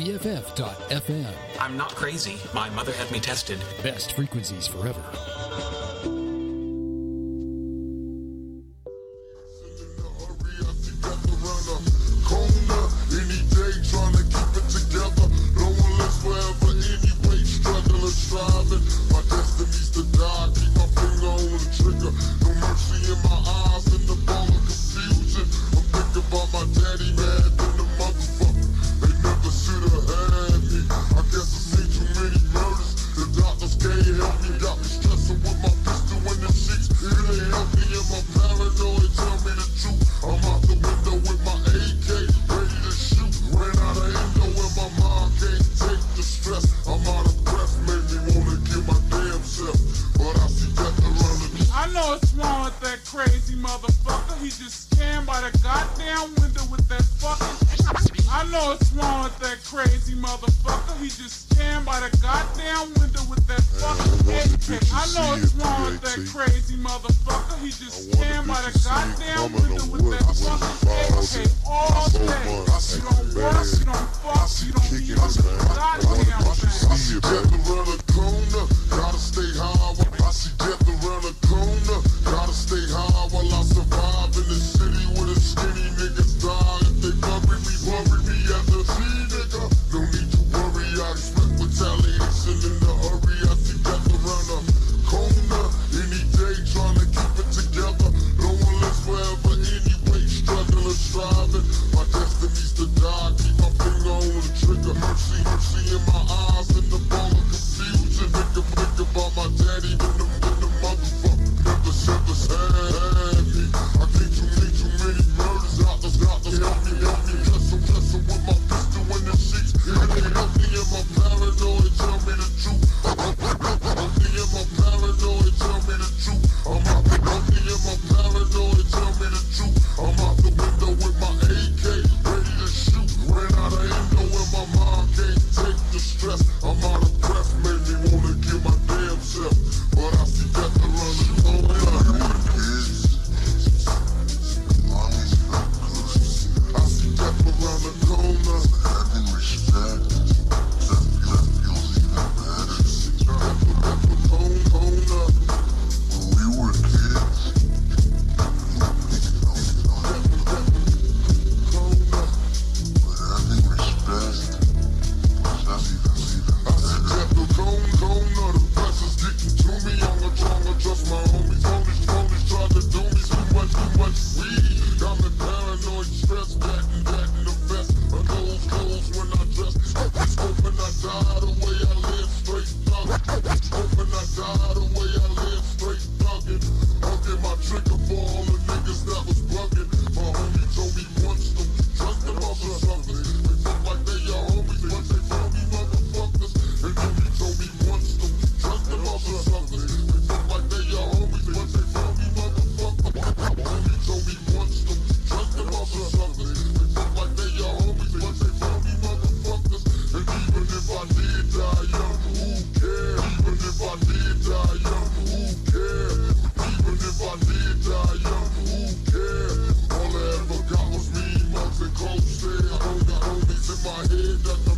BFF.FM. I'm not crazy. My mother had me tested. Best frequencies forever. my head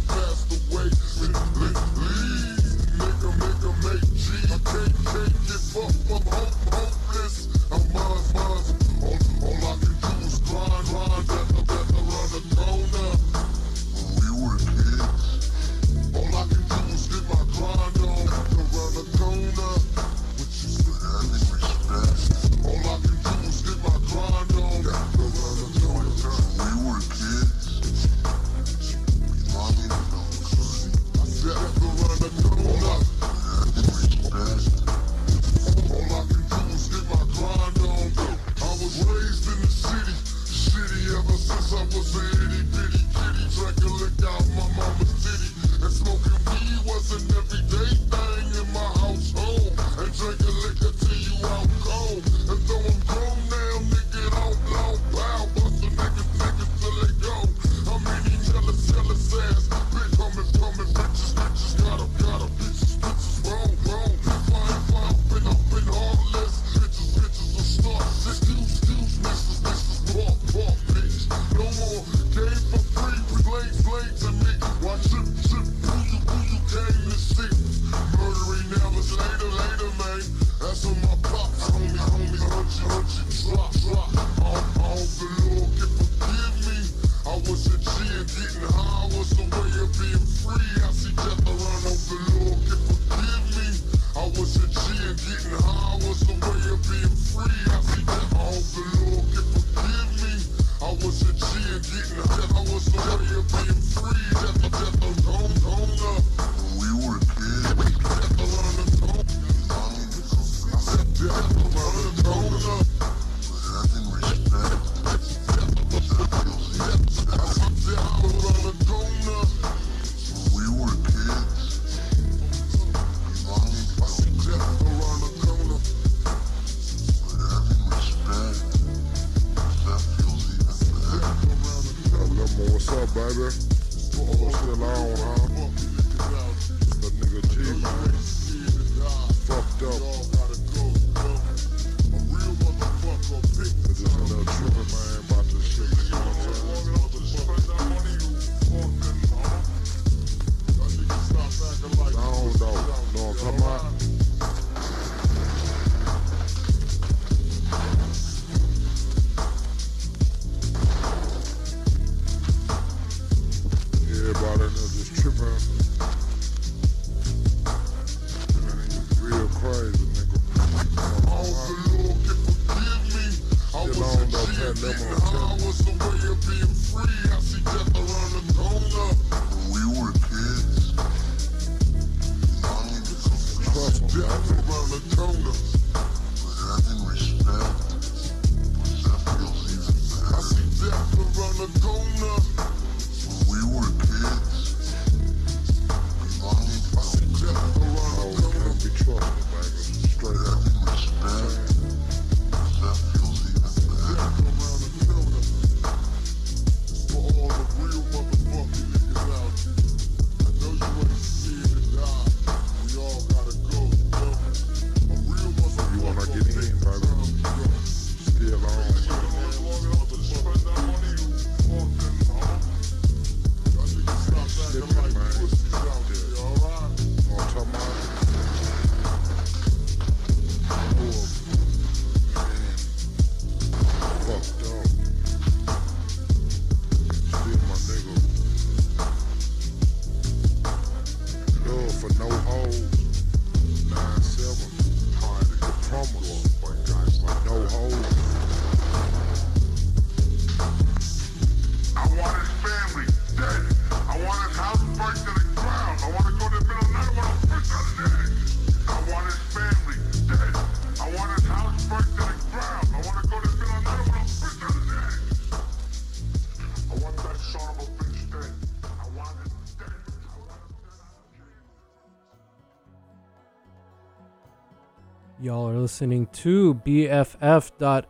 listening to BFF.FM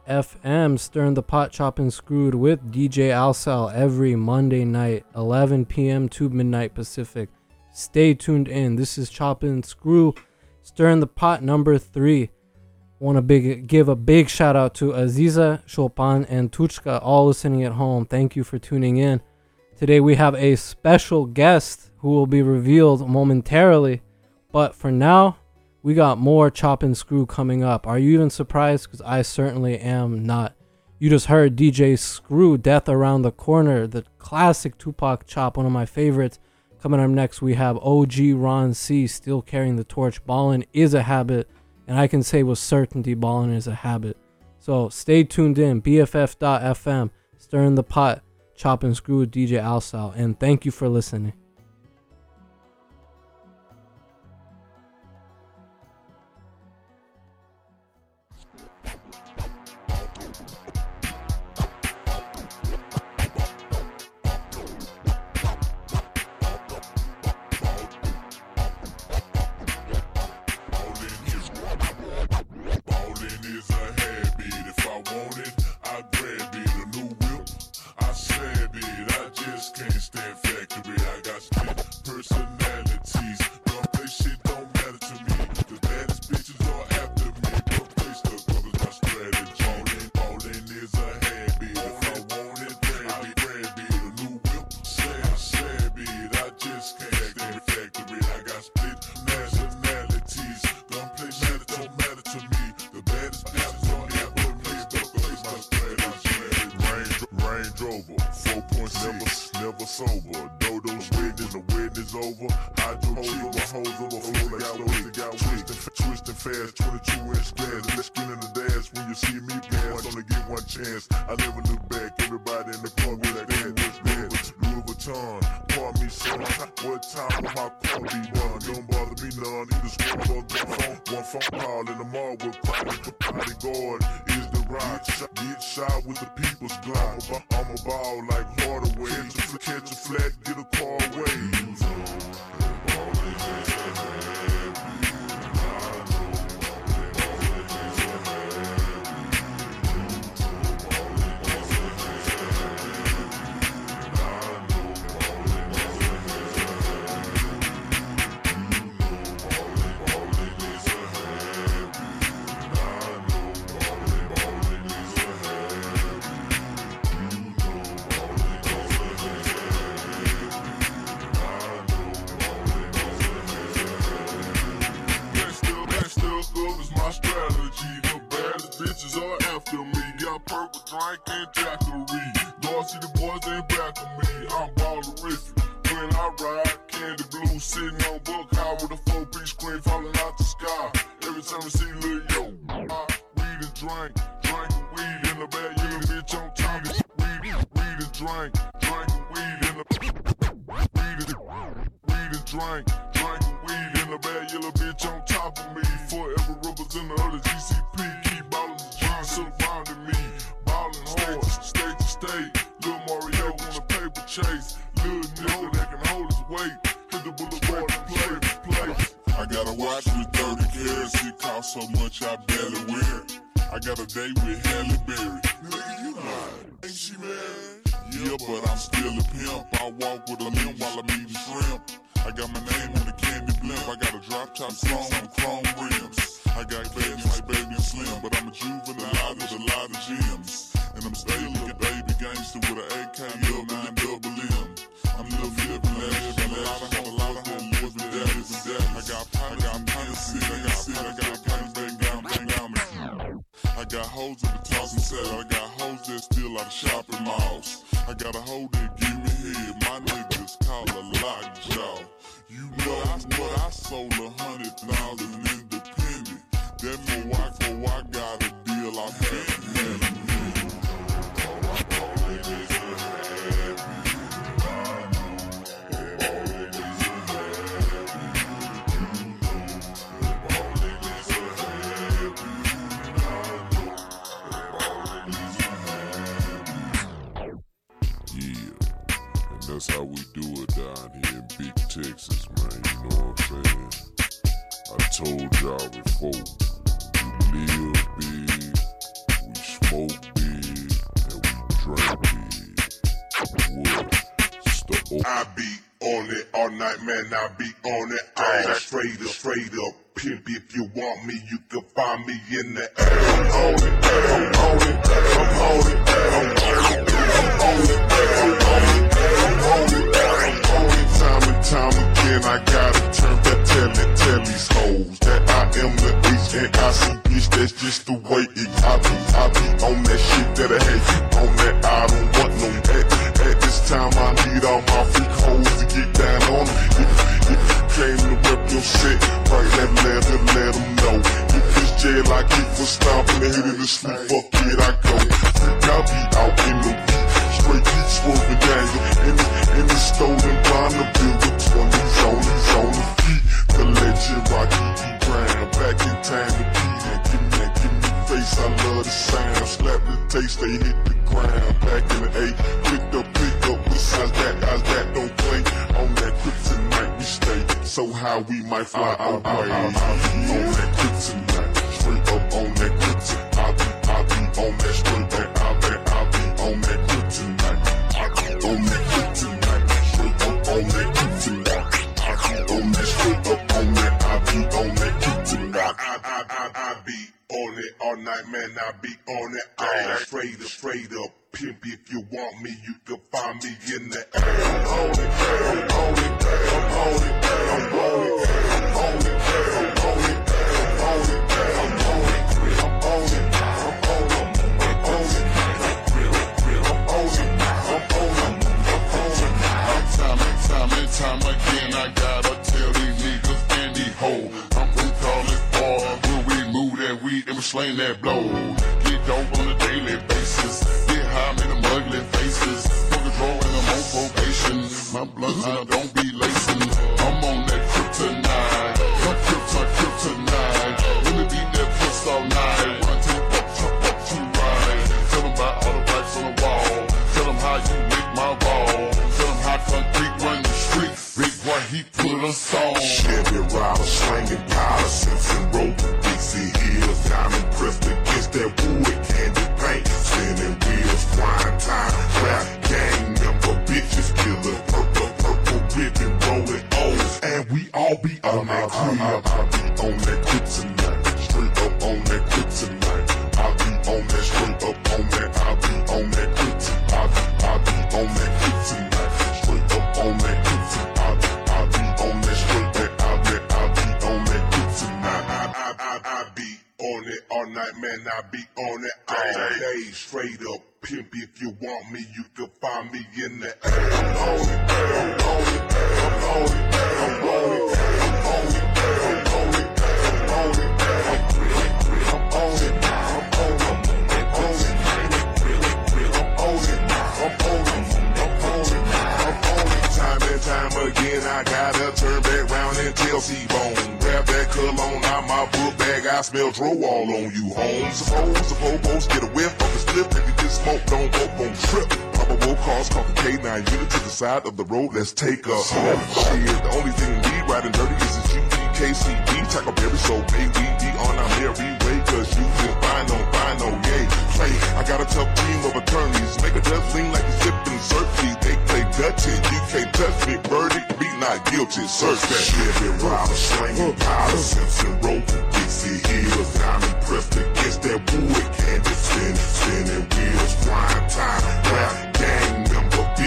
Stirring the Pot, Chopping Screwed with DJ Alsal every Monday night, 11 p.m. to midnight Pacific. Stay tuned in. This is Chopping Screw, Stirring the Pot number three. Want to big give a big shout out to Aziza, Chopin, and Tuchka, all listening at home. Thank you for tuning in. Today we have a special guest who will be revealed momentarily, but for now, we got more chop and screw coming up. Are you even surprised? Because I certainly am not. You just heard DJ Screw Death Around the Corner, the classic Tupac chop, one of my favorites. Coming up next, we have OG Ron C still carrying the torch. Ballin is a habit, and I can say with certainty ballin is a habit. So stay tuned in. BFF.FM, stirring the pot, chop and screw with DJ Alsal, and thank you for listening. school. That's how we do it down here in Big Texas, man. You know what I'm saying? I told y'all before, we live big, we smoke big, and we drink big. What? Sto- I be on it all night, man. I be on it all straight up, straight up. Pimp, if you want me, you can find me in the air. I'm on it, I'm on it, I'm on it, I'm on it, I'm on it, I'm on it, I'm on it, I'm. Time and time again, I gotta turn that telly, tell these hoes that I am the H and I see bitch. That's just the way it. I be, I be on that shit that I hate. On that I don't want no at, at this time I need all my freak hoes to get down on them. If, if you came to rep your shit, right, let let her let them know. If it's jail, I keep for stomping and hitting the sleep. Fuck it, I go. I be out in the. Straight beat swerving down in the, in the stolen Bonneville with 20s on, he's on the feet. The legend Rocky E. Brown, back in time to beat and give me, give me face. I love the sound. Slap the taste, they hit the ground. Back in the eight, picked up, pick up. Besides that, as that don't play on that kryptonite we stay. So how we might fly away uh, uh, uh, on that kryptonite, straight up on that kryptonite. I be, I be on that straight up, I, I, I, I be on it all night, man. I be on it all straight up, straight up. Pimp, if you want me, you can find me in the air. On you, home. Suppose the popos get a whiff of the slip, if you get smoke, don't go on trip. Probable cause, call the K9 unit to the side of the road, let's take a home. Shit, the only thing we riding dirty is the UDKCD, Taco Berry, so baby, we on our merry way, cause you can find no, find no, oh, yay. Play, I got a tough team of attorneys, make a judge lean like a sipping surfy, they play Dutchy, you can't touch me, verdict, be not guilty, search that. Chevy rider, slinging powder, Simpson Road, Dixie Hills, diamond pressed against that wood, candy spinning, spinning wheels, prime time, rap gang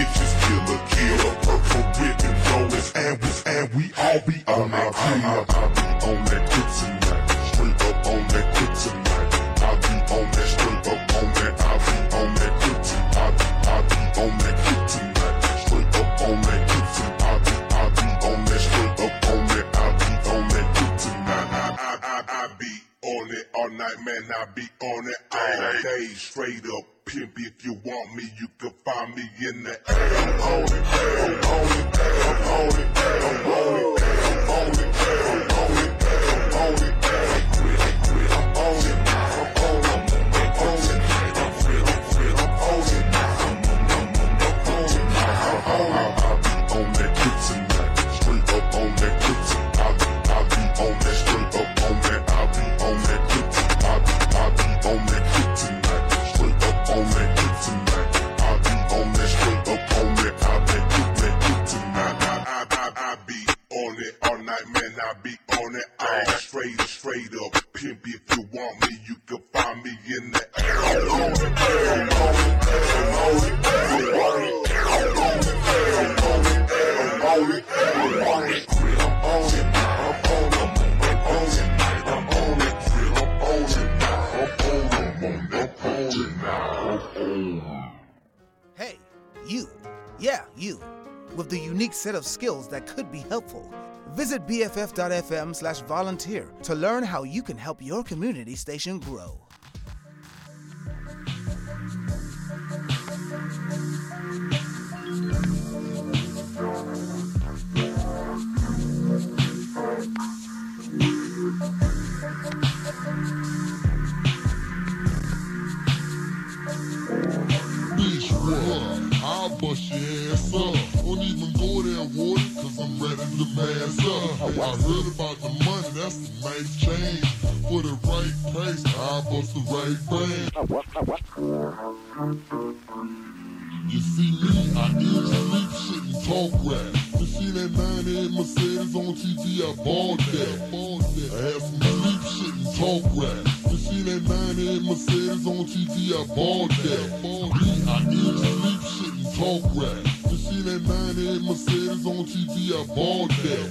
bitches, killer, killer, purple ribbon, rollers, and we, and we all be on that. I, I be on that kryptonite, all night, man. I be on it all day, straight up. Pimp, if you want me, you can find me in the air. I'm on it, I'm on it, I'm on it, I'm on it, I'm on it, I'm on it, I'm on it, I'm on it, I'm on it, I'm on it, night, man, I be on it all straight, straight up. Pimp, if you want me, you can find me in the Hey, you. Yeah, you. With the unique set of skills that could be helpful Visit bff.fm slash volunteer to learn how you can help your community station grow. Bitch? I'll bust your ass up. Don't even go there, water, cause I'm ready to mass up. Oh, I heard about the money, that's a nice change. For the right price, I'll bust the right brain. Oh, oh, you see me, I eat, sleep, shit, and talk rap. You see that 98 Mercedes on TV, I bought that. I had some sleep, shit, and talk rap. You see that 98 Mercedes on TV, I bought that. Me, I eat, sleep, shit, and talk rap cause she that 98 Mercedes on TV, I bought that.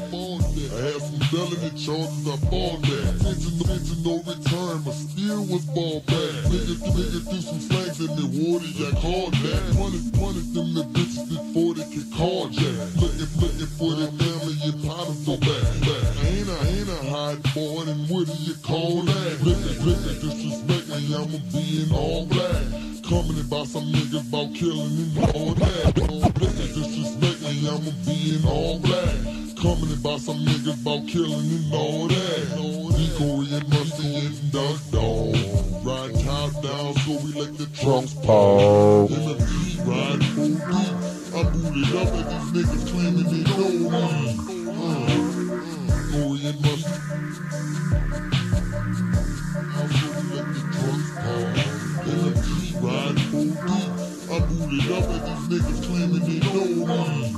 I had some delicate charges, I bought that. Attention, attention, no return, but still was ball back. Nigga, nigga threw some flags in the water, I call that. Punish, punish them the bitches before they can call jack. Looking, looking for their family, your potters go back. back. I ain't a, ain't a hot boy, and what do you call that? Listen, listen, disrespect and I'ma be in all black. Coming about some niggas about killing and all that. Niggas disrespect me, I'ma be in all black. Coming about some niggas about killing and all that. Decoy and Musty and Duck Dog. Ride top down so we let the trunks pop. MFG ride full deep. I booted up at these niggas claiming they know me. niggas claiming they know me.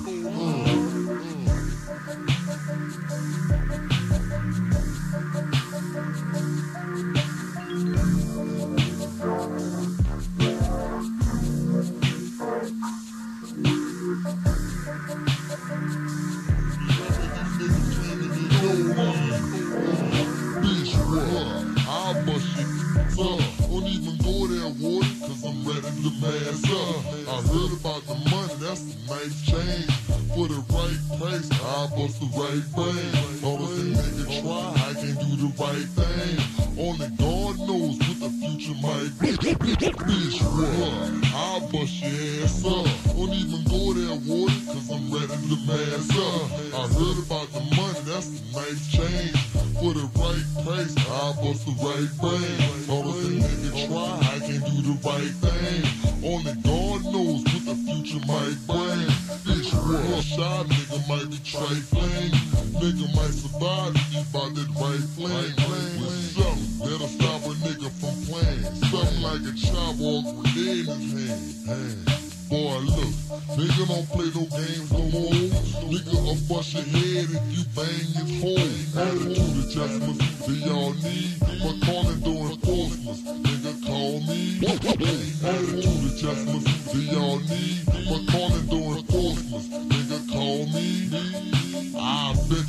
I've been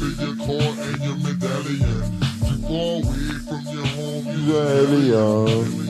either your car and your medallion. Too far away from your home, you really.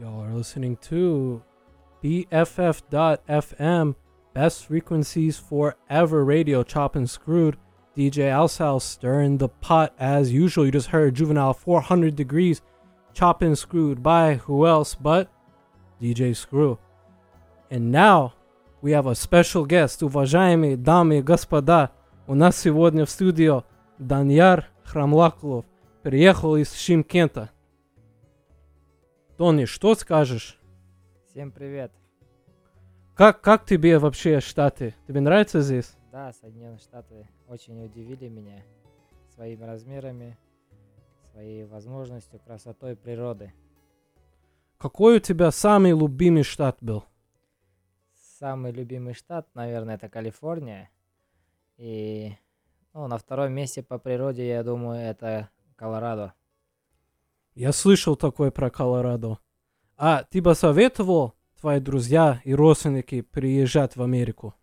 Y'all are listening to BFF.FM, Best Frequencies Forever Radio, Chop and Screwed. DJ Alsal stirring the pot as usual. You just heard Juvenile 400 Degreez, Chop and Screwed by who else but DJ Screw. And now we have a special guest, уважаемые дамы и господа. У нас сегодня в студио Даньяр Храмлакулов. Приехал из Шимкента. Тони, что скажешь? Всем привет. Как, как тебе вообще Штаты? Тебе нравится здесь? Да, Соединенные Штаты очень удивили меня своими размерами, своей возможностью, красотой природы. Какой у тебя самый любимый штат был? Самый любимый штат, наверное, это Калифорния. И ну, на втором месте по природе, я думаю, это Колорадо. Я слышал такое про Колорадо. А ты бы советовал твои друзья и родственники приезжать в Америку?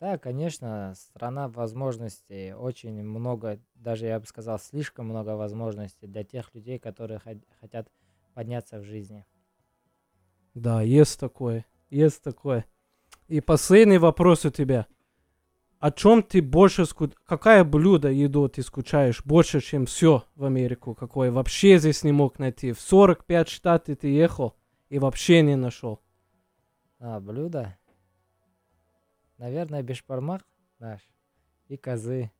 Да, конечно, страна возможностей, очень много, даже я бы сказал, слишком много возможностей для тех людей, которые хот- хотят подняться в жизни. Да, есть такое. Есть такое. И последний вопрос у тебя. О чем ты больше ску... Какое блюдо еду ты скучаешь больше, чем все в Америку? Какое вообще здесь не мог найти? В 45 штатов ты ехал и вообще не нашел. А, блюдо? Наверное, бешбармак наш и козы.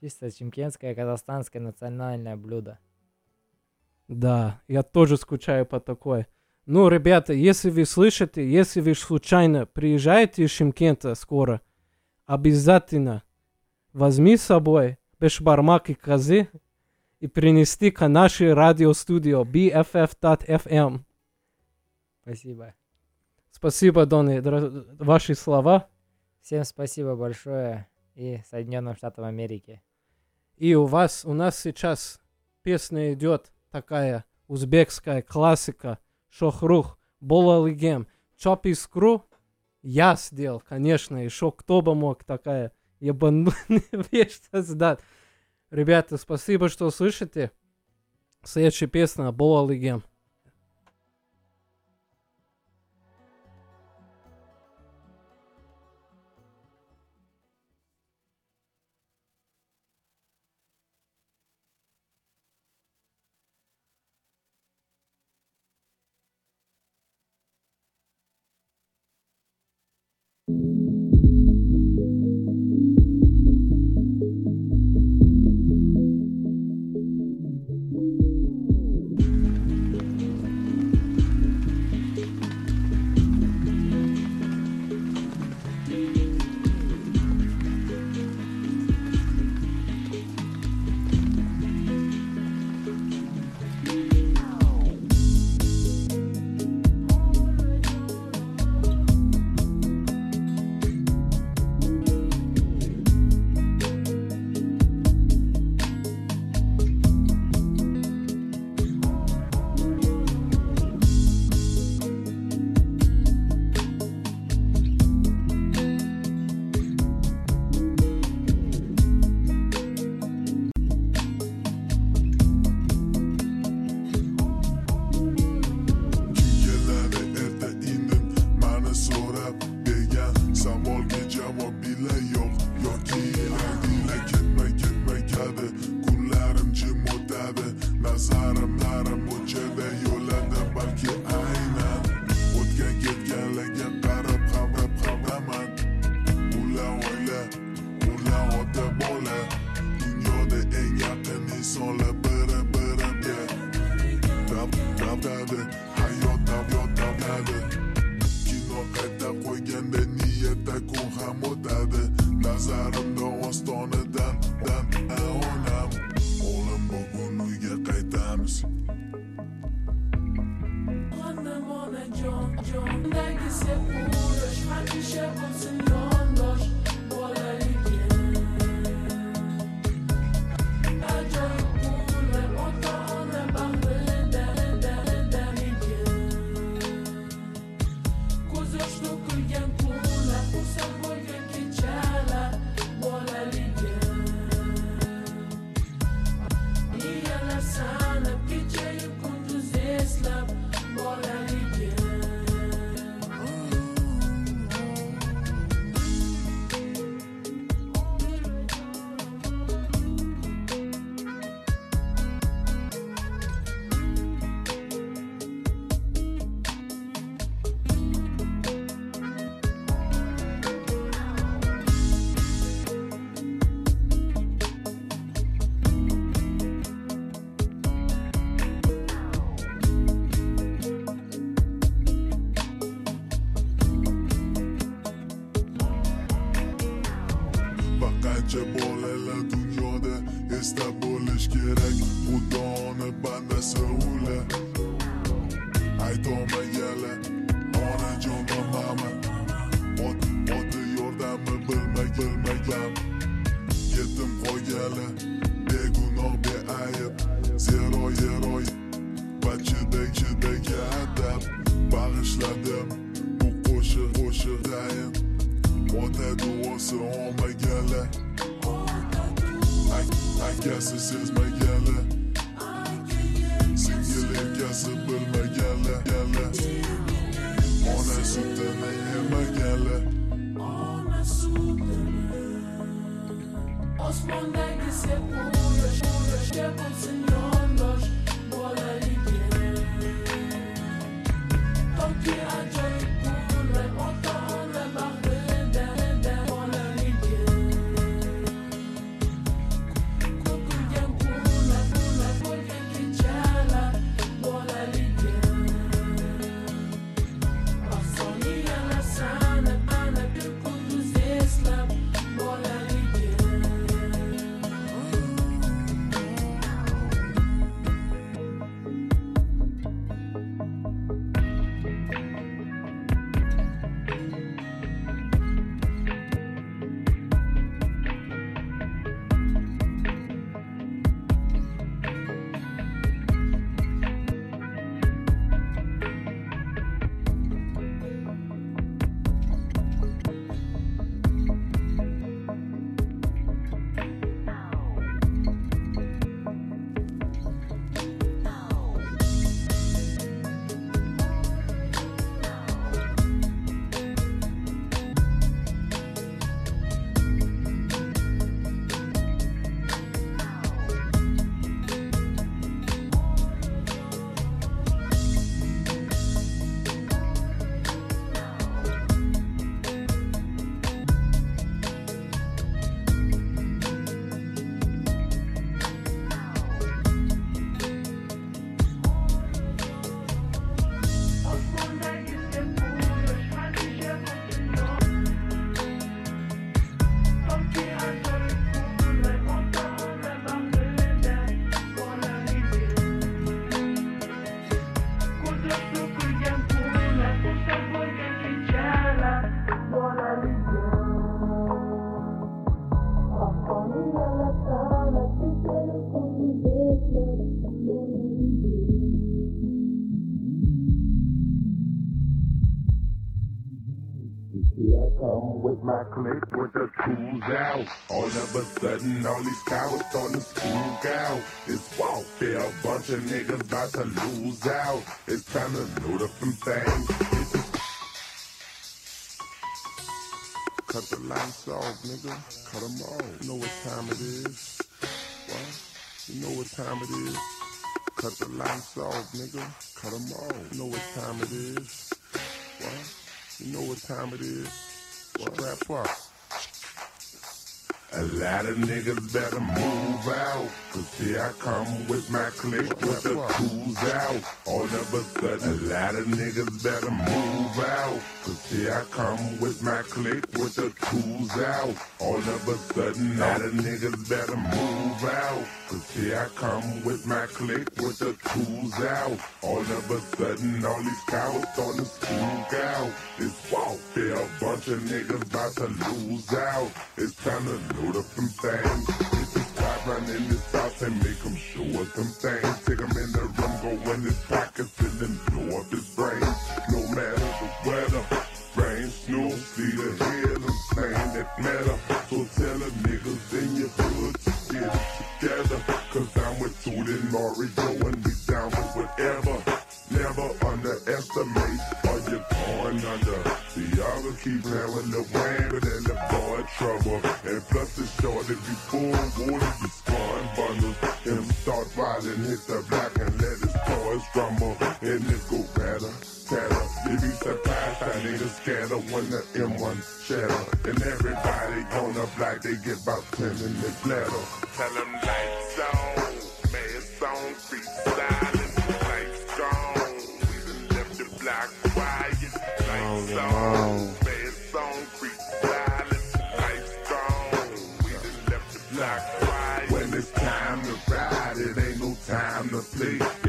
Чисто чемкенское казахстанское национальное блюдо. Да, я тоже скучаю по такой. Ну, ребята, если вы слышите, если вы случайно приезжаете из Шимкента скоро, обязательно возьми с собой бешбармак и козы и принести к нашей радиостудио BFF.FM. Спасибо. Спасибо, Донни, ваши слова. Всем спасибо большое и Соединенным Штатам Америки. И у вас, у нас сейчас песня идет такая узбекская классика Шохрух, Болалигем, Чоп Искру. Я сделал, конечно, еще кто бы мог такая ебаная вещь создать. Ребята, спасибо, что слышите. Следующая песня Болалигем. Kiyelari barcha bolalar dunyoda esda bo'lish kerak Xudoni bandasi ular Aytolmaganlar onajon va mama Ot, oti e yordami bilmay bilmagan Yetim qolganlar e begunoh beayb Zero zero va chiday chidayga atab Bag'ishladim bu qo'shiq qo'shiq dayin Ota duosi olmaganlar I, I guess this is my gala. Sevgilim kasıp bırma gala gala. Ona su demeyeme gala. Ona su demeyeme. Osman belgesi uğraş uğraş yapılsın. Sudden, all these cowards on the school out. It's there, a bunch of niggas about to lose out. It's time to load up some things. Cut the lights off, nigga. Cut them off. You know what time it is. What? You know what time it is. Cut the lights off, nigga. Cut them off. You know what time it is. What? You know what time it is. Strap up. A lot of niggas better move out. Cause here I come with my clique with the tools out. All of a sudden, a lot of niggas better move out. Cause here I come with my clique with the tools out. All of a sudden, a the niggas better move out. Cause here I come with my clique with the tools out. All of a sudden, all these cowards on the spook out. It's warfare, a bunch of niggas about to lose out. It's time to load up them things. This spot running this house and make them show us some things. Take them in the room, go in his pockets and then blow up his brain. That matter. So tell the niggas in your hood to get it together. Cause I'm with Toot and Mario and we down for whatever. Never underestimate or you're going under. The other keep with Lil Wayne, but then the boy trouble. And plus the short if you pull water, you spawn bundles. Him start riding, hit the block and let his toys rumble. And it go niggas scatter when the M1 shatter. And everybody on the block, they get about 10 in the bladder. Tell them lights on, it's on, free silence, lights gone. We done left the block quiet, lights on, it's on, free silence, lights gone. We done left the block quiet. When it's time to ride, it ain't no time to play.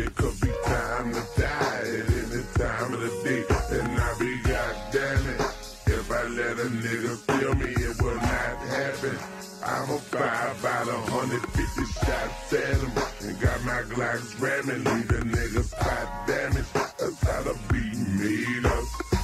At. And got my Glocks ramming, leave a nigga spot damage. That's how to beat made up.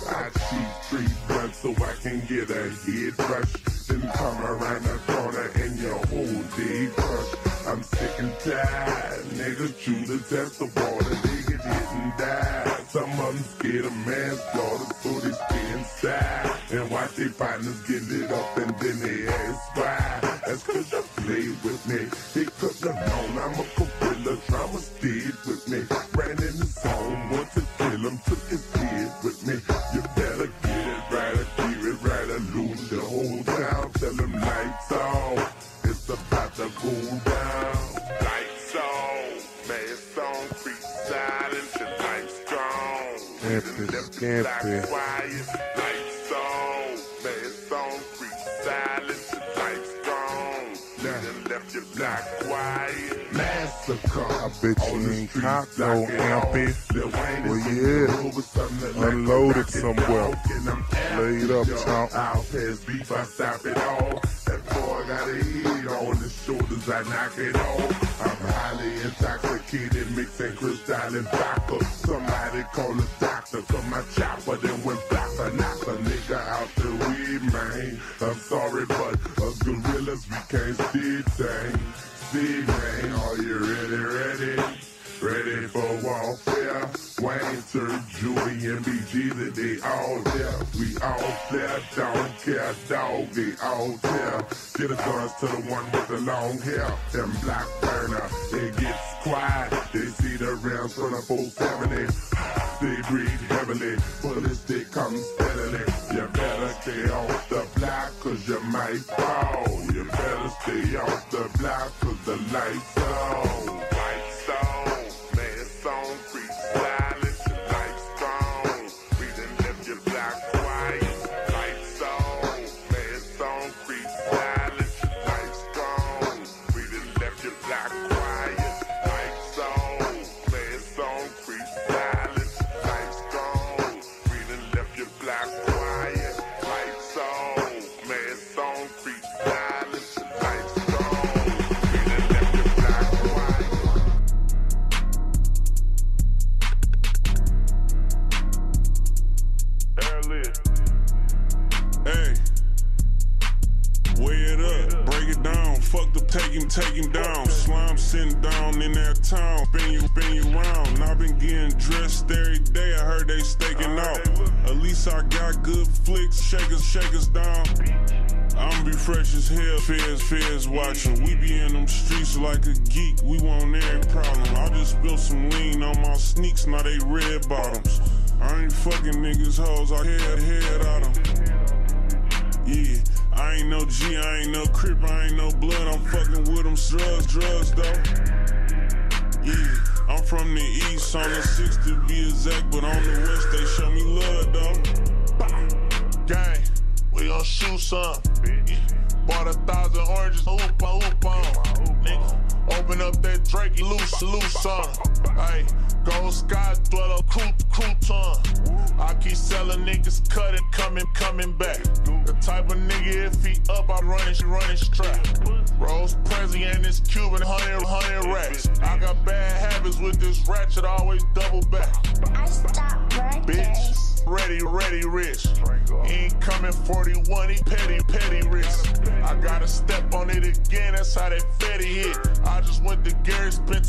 I cheat three blunts so I can get a head rush. Then come around the corner and your whole day crush. I'm sick and tired. Niggas chew the test of water, they get hit and die. Some of them scared of manslaughter, so they stay inside. And watch their partners get lit up and then they ask why. That's cause you played with me. They couldn't have known I'm a gorilla. drama stayed with me. Ran in the zone, want to kill him, took his kid with me. You better get it right or keep it right or lose the whole town. Tell them lights off. It's about to go down. Lights on. Man, it's on. Free silence and lights gone. Scampy, I bet you ain't caught no ampy. Well, yeah. Unloaded somewhere. Laid up, chomp. I'll pass beef, I stop it all. That boy got a heat on his shoulders, I knock it off. I'm highly intoxicated, mixing crystal and vodka. Somebody call a doctor, cause my chopper then went black. I knock a nigga out the weed, man. I'm sorry, but us gorillas, we can't see things. See, man, are you ready, ready? Ready for warfare. Wayne, Sir, Julie, and BG, they all there. We all there, don't care, dog, they all there. Get a guns to the one with the long hair. Them black burner, it gets quiet. They see the rounds from the 470. They breathe heavily, they come steadily. You better stay off the block, cause you might fall. Stay off the block, cause the lights on. A geek, we want every problem. I just spilled some lean on my sneaks, now they red bottoms. I ain't fucking niggas hoes, I head, head out 'em. Yeah, I ain't no G, I ain't no crip, I ain't no blood. I'm fucking with them drugs, drugs though. Yeah, I'm from the east, on the six to be exact, but on the west they show me love though. Gang, we gon' shoot some. Bought a thousand oranges, up Drake, loose, loose some. Hey, gold sky, dweller, crew, crouton. I keep selling niggas, cut it, coming, coming back. The type of nigga, if he up, I running, running strap. Rose Prezi and this Cuban, hundred, hundred racks. I got bad habits with this ratchet, always double back. I stop Bitch, ready, ready, rich. He ain't coming 41, he petty, petty risk. I gotta step on it again, that's how that fatty hit. I just went to Gary, spent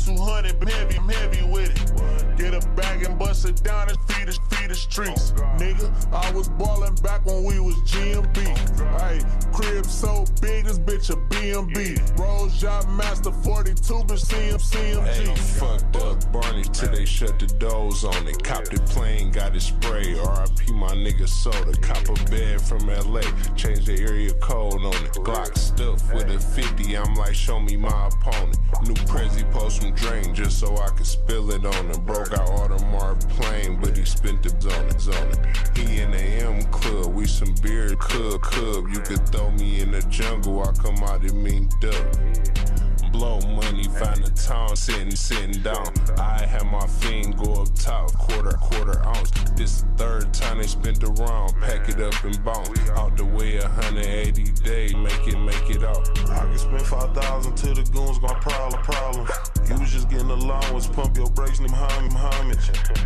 200, but heavy, I'm heavy with it. Get a bag and bust it down and feed the, feed the streets. Oh, Nigga, I was ballin' back when we was GMB. Oh, hey, crib so big, this bitch a BMB. Rose Yacht Master 42, bitch CM, CMG. Hey, fucked up Barney till they shut the doors on it. Cop the plane, got it spray. RIP my nigga soda. Cop a bed from LA, change the area code on it. Glock stuff with a 50, I'm like, show me my opponent. New Prezi post from drain just so I could spill it on him. Bro got Audemars plane, but he spent the on on it. He in the M club, we some beer club, club. You could throw me in the jungle, I come out and mean duck blow money, find a town sitting, sitting down. I had my fiend go up top, quarter, quarter ounce. This the third time they spent around, pack it up and bounce. Out the way, 180 days, make it, make it out. I can spend 5,000 till the goons gon' problem, problem. You was just getting allowance, pump your brakes, them behind Muhammad.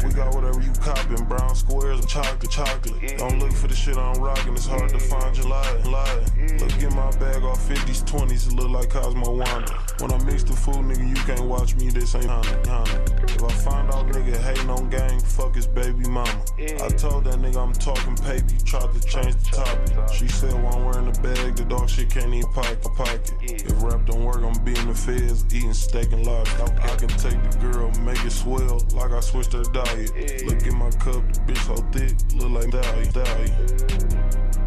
We got whatever you copping, brown squares, and chocolate, chocolate. Don't look for the shit I'm rocking, it's hard to find your lie. Look at my bag off 50s, 20s, it look like Cosmo Wanda. When I mix the food, nigga, you can't watch me, this ain't honey, honey. If I find out nigga hating on gang, fuck his baby mama. I told that nigga I'm talking he tried to change the topic. She said while I'm wearing the bag, the dog shit can't even pike a pocket, pocket. If rap don't work, I'm being the feds, eating steak and lobster. I can take the girl, make it swell, like I switched her diet. Look at my cup, the bitch so thick, look like Dolly, Dolly.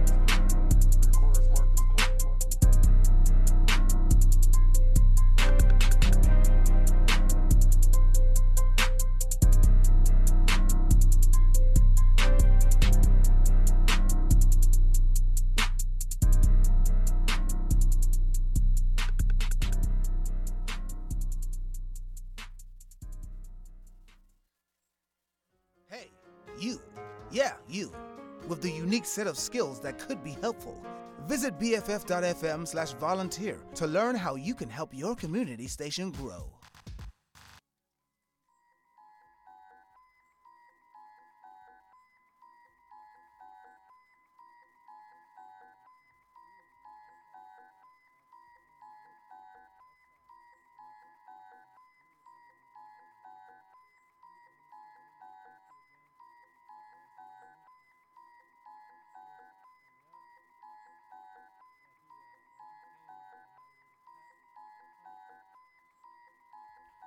Yeah, you. With the unique set of skills that could be helpful. Visit bff.fm slash volunteer to learn how you can help your community station grow.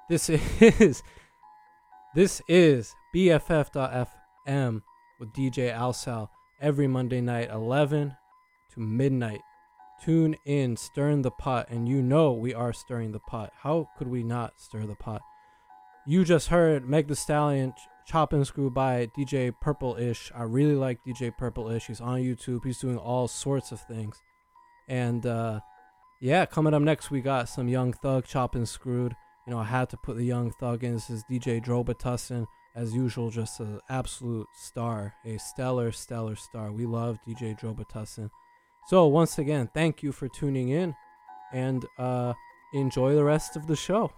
This is this is BFF.FM with DJ Alsal every Monday night, 11 to midnight. Tune in, stirring the pot, and you know we are stirring the pot. How could we not stir the pot? You just heard Meg Thee Stallion ch- Chop and Screw by DJ Purple Ish. I really like DJ Purple Ish. He's on YouTube. He's doing all sorts of things. And uh, yeah, coming up next, we got some Young Thug Chop and Screwed. You know, I had to put the Young Thug in. This is DJ Drobitussin, As usual, just an absolute star, a stellar, stellar star. We love DJ Drobitussin. So, once again, thank you for tuning in and uh, enjoy the rest of the show.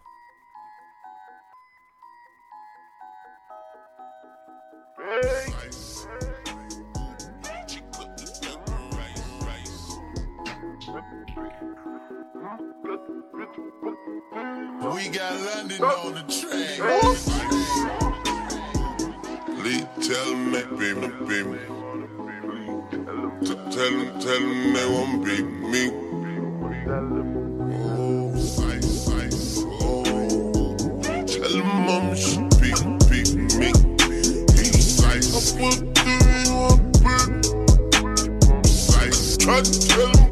We got London on the track. Lee, tell them that baby, baby. T- Tell them, tell them they won't beat me. Oh, ice, ice, oh. Tell them I'm should beat, beat me. He's ice. I put three on big. Ice. Try to tell them,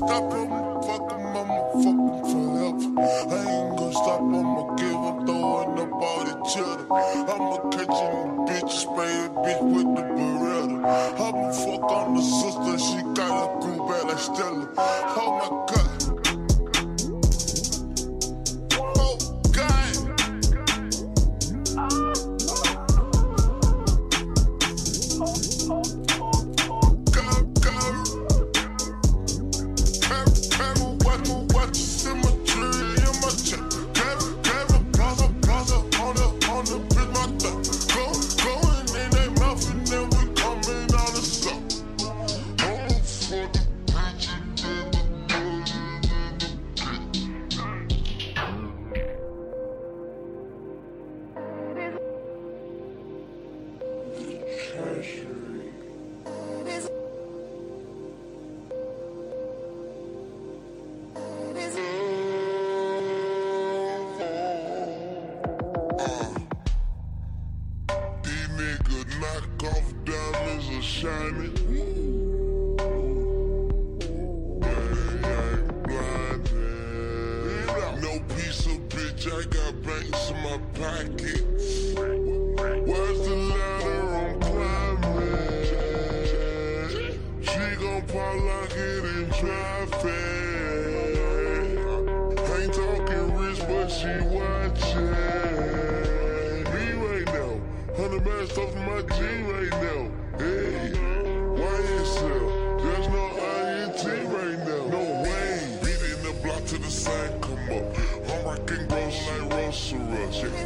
stop him, fuck him, I'ma fuck him forever. I ain't gonna stop, I'ma give him, throwing up all the cheddar. I'ma catch him, bitch, spray a bitch with the beretta. I'ma fuck on the sister, she got a crew bad like Stella. Oh my god.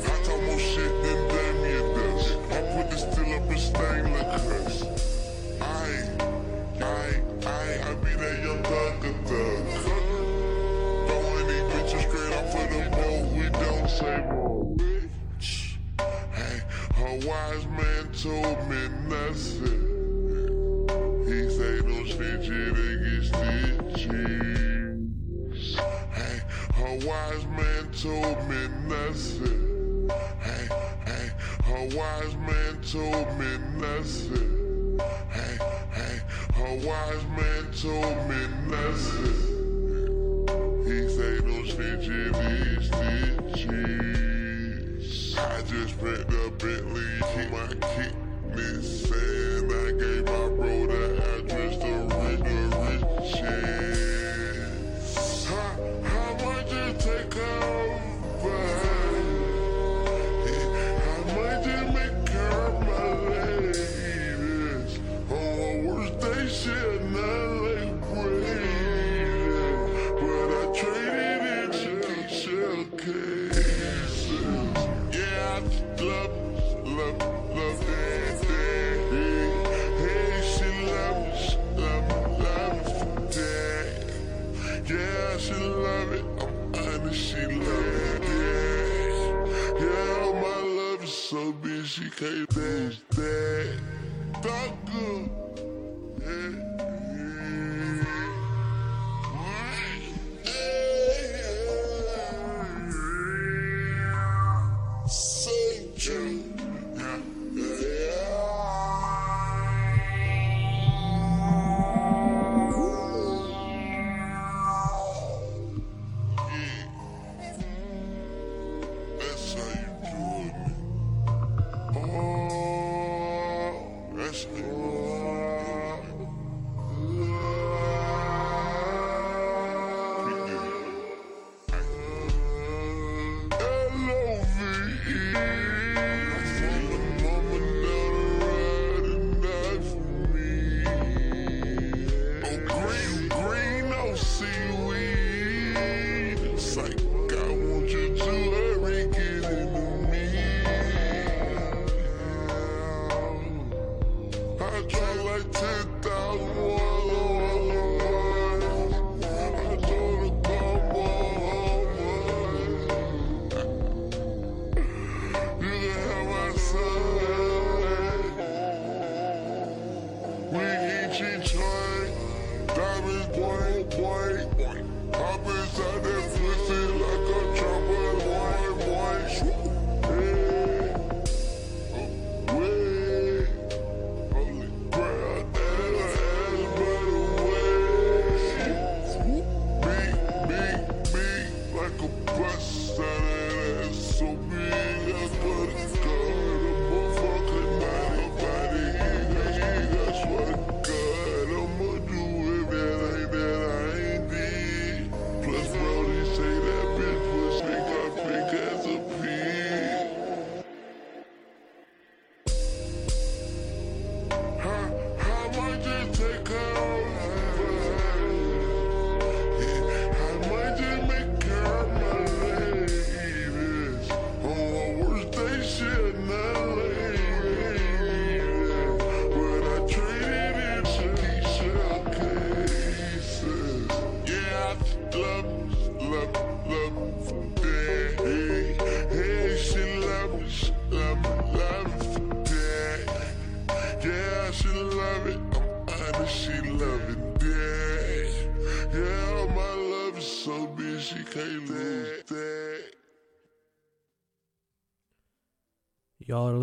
Rush.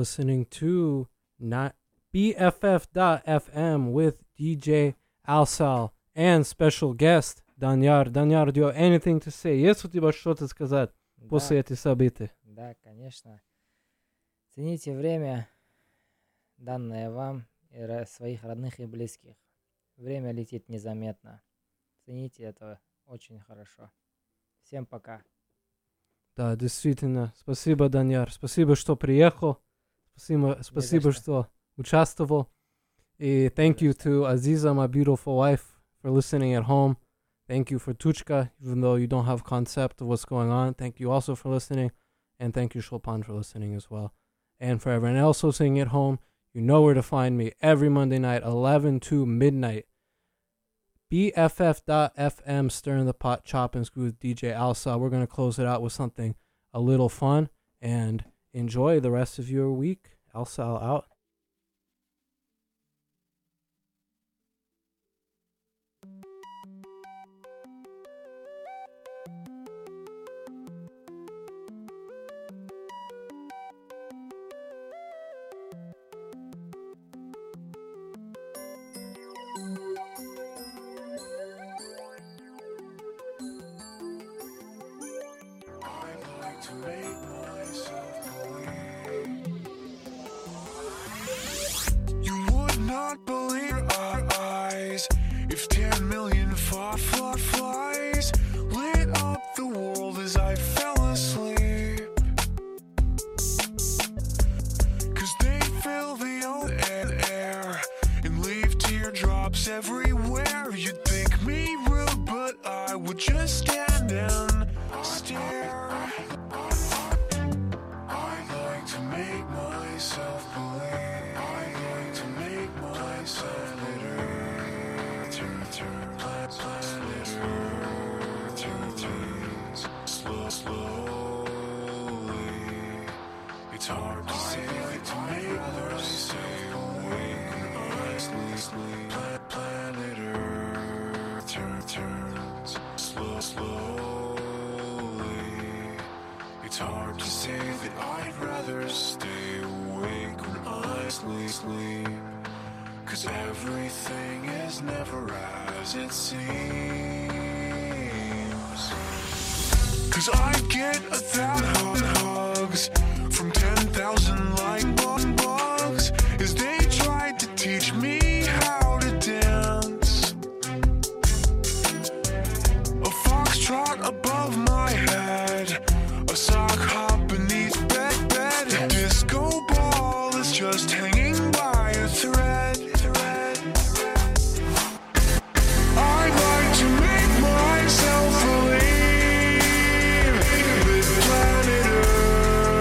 Listening to not BFF.FM with DJ Alsal and special guest Danyar. Danyar, do you have anything to say? Есть у тебя что-то сказать после этих событий? Да, конечно. Цените время, данное вам и своих родных и близких. Время летит незаметно. Цените это очень хорошо. Всем пока. Да, действительно. Спасибо, Даньяр. Спасибо, что приехал. Спасибо, спасибо что. что участвовал. И thank you to Aziza, my beautiful wife, for listening at home. Thank you for Tuchka, even though you don't have concept of what's going on. Thank you also for listening. And thank you, Shulpan, for listening as well. And for everyone else listening at home, you know where to find me every Monday night, 11 to midnight. BFF.FM, stirring the pot, chop and screw with DJ Alsa. We're going to close it out with something a little fun and enjoy the rest of your week. Alsa out.